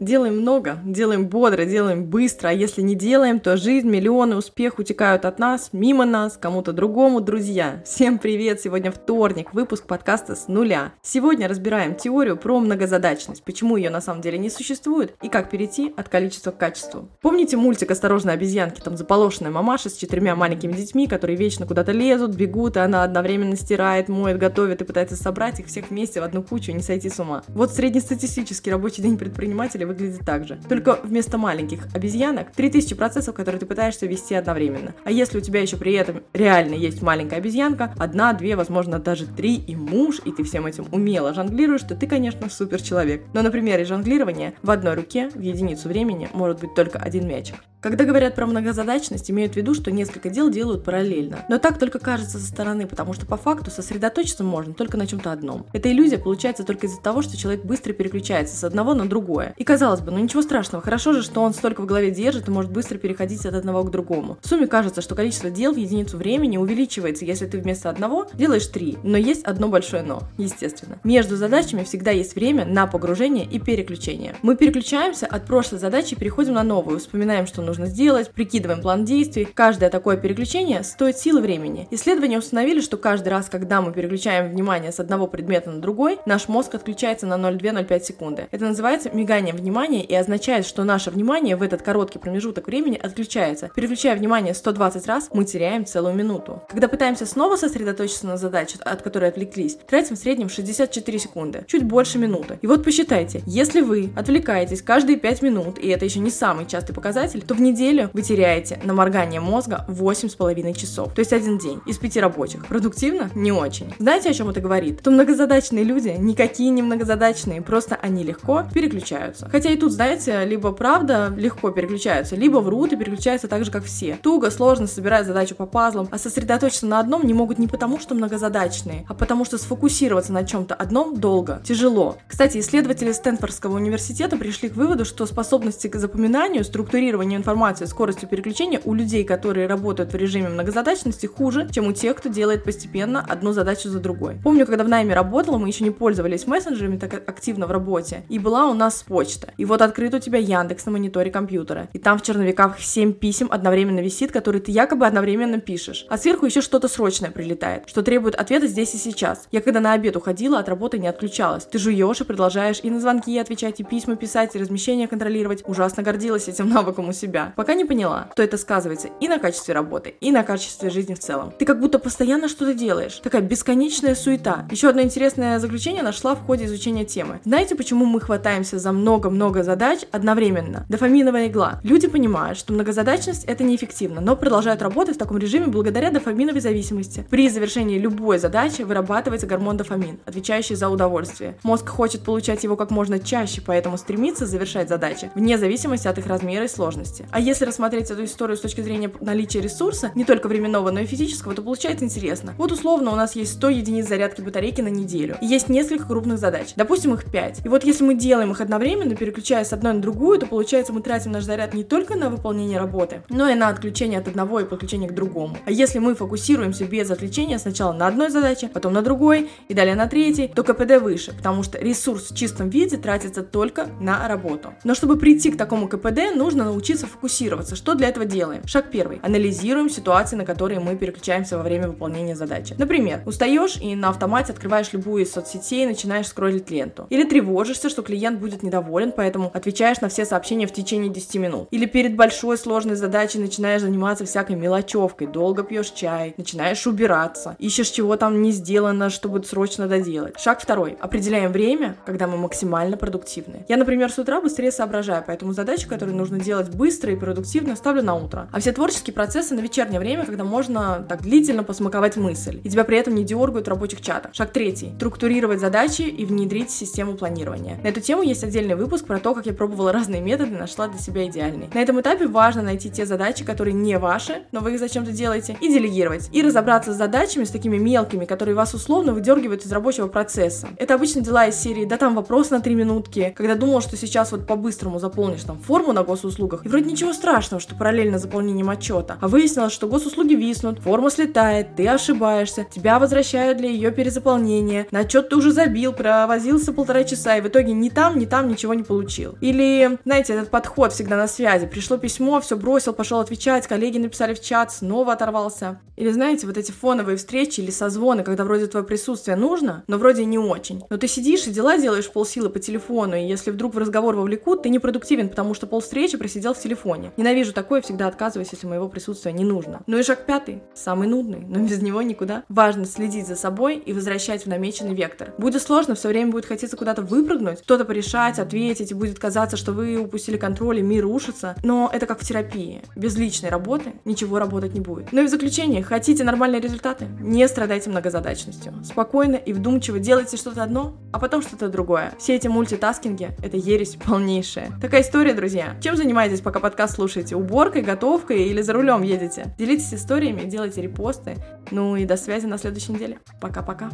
Делаем много, делаем бодро, делаем быстро, а если не делаем, то жизнь, миллионы, успех утекают от нас, мимо нас, кому-то другому, друзья. Всем привет, сегодня вторник, выпуск подкаста с нуля. Сегодня разбираем теорию про многозадачность, почему ее на самом деле не существует и как перейти от количества к качеству. Помните мультик «Осторожно, обезьянки», там заполошенная мамаша с четырьмя маленькими детьми, которые вечно куда-то лезут, бегут, и она одновременно стирает, моет, готовит и пытается собрать их всех вместе в одну кучу и не сойти с ума. Вот среднестатистический рабочий день предпринимателя выглядит так же. Только вместо маленьких обезьянок 3000 процессов, которые ты пытаешься вести одновременно. А если у тебя еще при этом реально есть маленькая обезьянка, одна, две, возможно, даже три, и муж, и ты всем этим умело жонглируешь, то ты, конечно, супер человек. Но на примере жонглирования в одной руке в единицу времени может быть только один мячик. Когда говорят про многозадачность, имеют в виду, что несколько дел делают параллельно. Но так только кажется со стороны, потому что по факту сосредоточиться можно только на чем-то одном. Эта иллюзия получается только из-за того, что человек быстро переключается с одного на другое. И казалось бы, ну ничего страшного, хорошо же, что он столько в голове держит и может быстро переходить от одного к другому. В сумме кажется, что количество дел в единицу времени увеличивается, если ты вместо одного делаешь три. Но есть одно большое но, естественно. Между задачами всегда есть время на погружение и переключение. Мы переключаемся от прошлой задачи и переходим на новую, вспоминаем, что нужно сделать, прикидываем план действий. Каждое такое переключение стоит силы времени. Исследования установили, что каждый раз, когда мы переключаем внимание с одного предмета на другой, наш мозг отключается на 0,2-0,5 секунды. Это называется мигание внимания и означает, что наше внимание в этот короткий промежуток времени отключается. Переключая внимание 120 раз, мы теряем целую минуту. Когда пытаемся снова сосредоточиться на задаче, от которой отвлеклись, тратим в среднем 64 секунды, чуть больше минуты. И вот посчитайте, если вы отвлекаетесь каждые 5 минут, и это еще не самый частый показатель, то неделю вы теряете на моргание мозга 8,5 часов, то есть один день из пяти рабочих. Продуктивно? Не очень. Знаете, о чем это говорит? То многозадачные люди никакие не многозадачные, просто они легко переключаются. Хотя и тут, знаете, либо правда легко переключаются, либо врут и переключаются так же, как все. Туго, сложно собирать задачу по пазлам, а сосредоточиться на одном не могут не потому, что многозадачные, а потому что сфокусироваться на чем-то одном долго, тяжело. Кстати, исследователи Стэнфордского университета пришли к выводу, что способности к запоминанию, структурированию информации, скоростью переключения у людей, которые работают в режиме многозадачности, хуже, чем у тех, кто делает постепенно одну задачу за другой. Помню, когда в найме работала, мы еще не пользовались мессенджерами так активно в работе, и была у нас почта. И вот открыт у тебя Яндекс на мониторе компьютера, и там в черновиках 7 писем одновременно висит, которые ты якобы одновременно пишешь. А сверху еще что-то срочное прилетает, что требует ответа здесь и сейчас. Я когда на обед уходила, от работы не отключалась. Ты жуешь и продолжаешь и на звонки отвечать, и письма писать, и размещение контролировать. Ужасно гордилась этим навыком у себя. Пока не поняла, что это сказывается и на качестве работы, и на качестве жизни в целом. Ты как будто постоянно что-то делаешь. Такая бесконечная суета. Еще одно интересное заключение нашла в ходе изучения темы. Знаете, почему мы хватаемся за много-много задач одновременно? Дофаминовая игла. Люди понимают, что многозадачность это неэффективно, но продолжают работать в таком режиме благодаря дофаминовой зависимости. При завершении любой задачи вырабатывается гормон дофамин, отвечающий за удовольствие. Мозг хочет получать его как можно чаще, поэтому стремится завершать задачи, вне зависимости от их размера и сложности. А если рассмотреть эту историю с точки зрения наличия ресурса, не только временного, но и физического, то получается интересно. Вот условно у нас есть 100 единиц зарядки батарейки на неделю, и есть несколько крупных задач, допустим их 5. И вот если мы делаем их одновременно, переключаясь с одной на другую, то получается мы тратим наш заряд не только на выполнение работы, но и на отключение от одного и подключение к другому. А если мы фокусируемся без отвлечения сначала на одной задаче, потом на другой и далее на третьей, то КПД выше, потому что ресурс в чистом виде тратится только на работу. Но чтобы прийти к такому КПД, нужно научиться фокусироваться. Что для этого делаем? Шаг первый. Анализируем ситуации, на которые мы переключаемся во время выполнения задачи. Например, устаешь и на автомате открываешь любую из соцсетей и начинаешь скроллить ленту. Или тревожишься, что клиент будет недоволен, поэтому отвечаешь на все сообщения в течение 10 минут. Или перед большой сложной задачей начинаешь заниматься всякой мелочевкой, долго пьешь чай, начинаешь убираться, ищешь чего там не сделано, чтобы срочно доделать. Шаг второй. Определяем время, когда мы максимально продуктивны. Я, например, с утра быстрее соображаю, поэтому задачи, которые нужно делать быстро быстро и продуктивно, ставлю на утро. А все творческие процессы на вечернее время, когда можно так длительно посмаковать мысль, и тебя при этом не дергают рабочих чатах. Шаг третий. Структурировать задачи и внедрить систему планирования. На эту тему есть отдельный выпуск про то, как я пробовала разные методы и нашла для себя идеальный. На этом этапе важно найти те задачи, которые не ваши, но вы их зачем-то делаете, и делегировать. И разобраться с задачами, с такими мелкими, которые вас условно выдергивают из рабочего процесса. Это обычно дела из серии «да там вопрос на три минутки», когда думал, что сейчас вот по-быстрому заполнишь там форму на госуслугах, и вроде ничего страшного, что параллельно заполнением отчета, а выяснилось, что госуслуги виснут, форма слетает, ты ошибаешься, тебя возвращают для ее перезаполнения, на отчет ты уже забил, провозился полтора часа, и в итоге ни там, ни там ничего не получил. Или, знаете, этот подход всегда на связи. Пришло письмо, все бросил, пошел отвечать, коллеги написали в чат, снова оторвался. Или, знаете, вот эти фоновые встречи или созвоны, когда вроде твое присутствие нужно, но вроде не очень. Но ты сидишь и дела делаешь полсилы по телефону, и если вдруг в разговор вовлекут, ты непродуктивен, потому что полвстречи просидел в телефоне. Ненавижу такое, всегда отказываюсь, если моего присутствия не нужно. Ну и шаг пятый, самый нудный, но без него никуда. Важно следить за собой и возвращать в намеченный вектор. Будет сложно, все время будет хотеться куда-то выпрыгнуть, что-то порешать, ответить, и будет казаться, что вы упустили контроль, и мир рушится. Но это как в терапии. Без личной работы ничего работать не будет. Ну и в заключение, хотите нормальные результаты? Не страдайте многозадачностью. Спокойно и вдумчиво делайте что-то одно, а потом что-то другое. Все эти мультитаскинги — это ересь полнейшая. Такая история, друзья. Чем занимаетесь, пока подкаст слушаете? Уборкой, готовкой или за рулем едете? Делитесь историями, делайте репосты. Ну и до связи на следующей неделе. Пока-пока.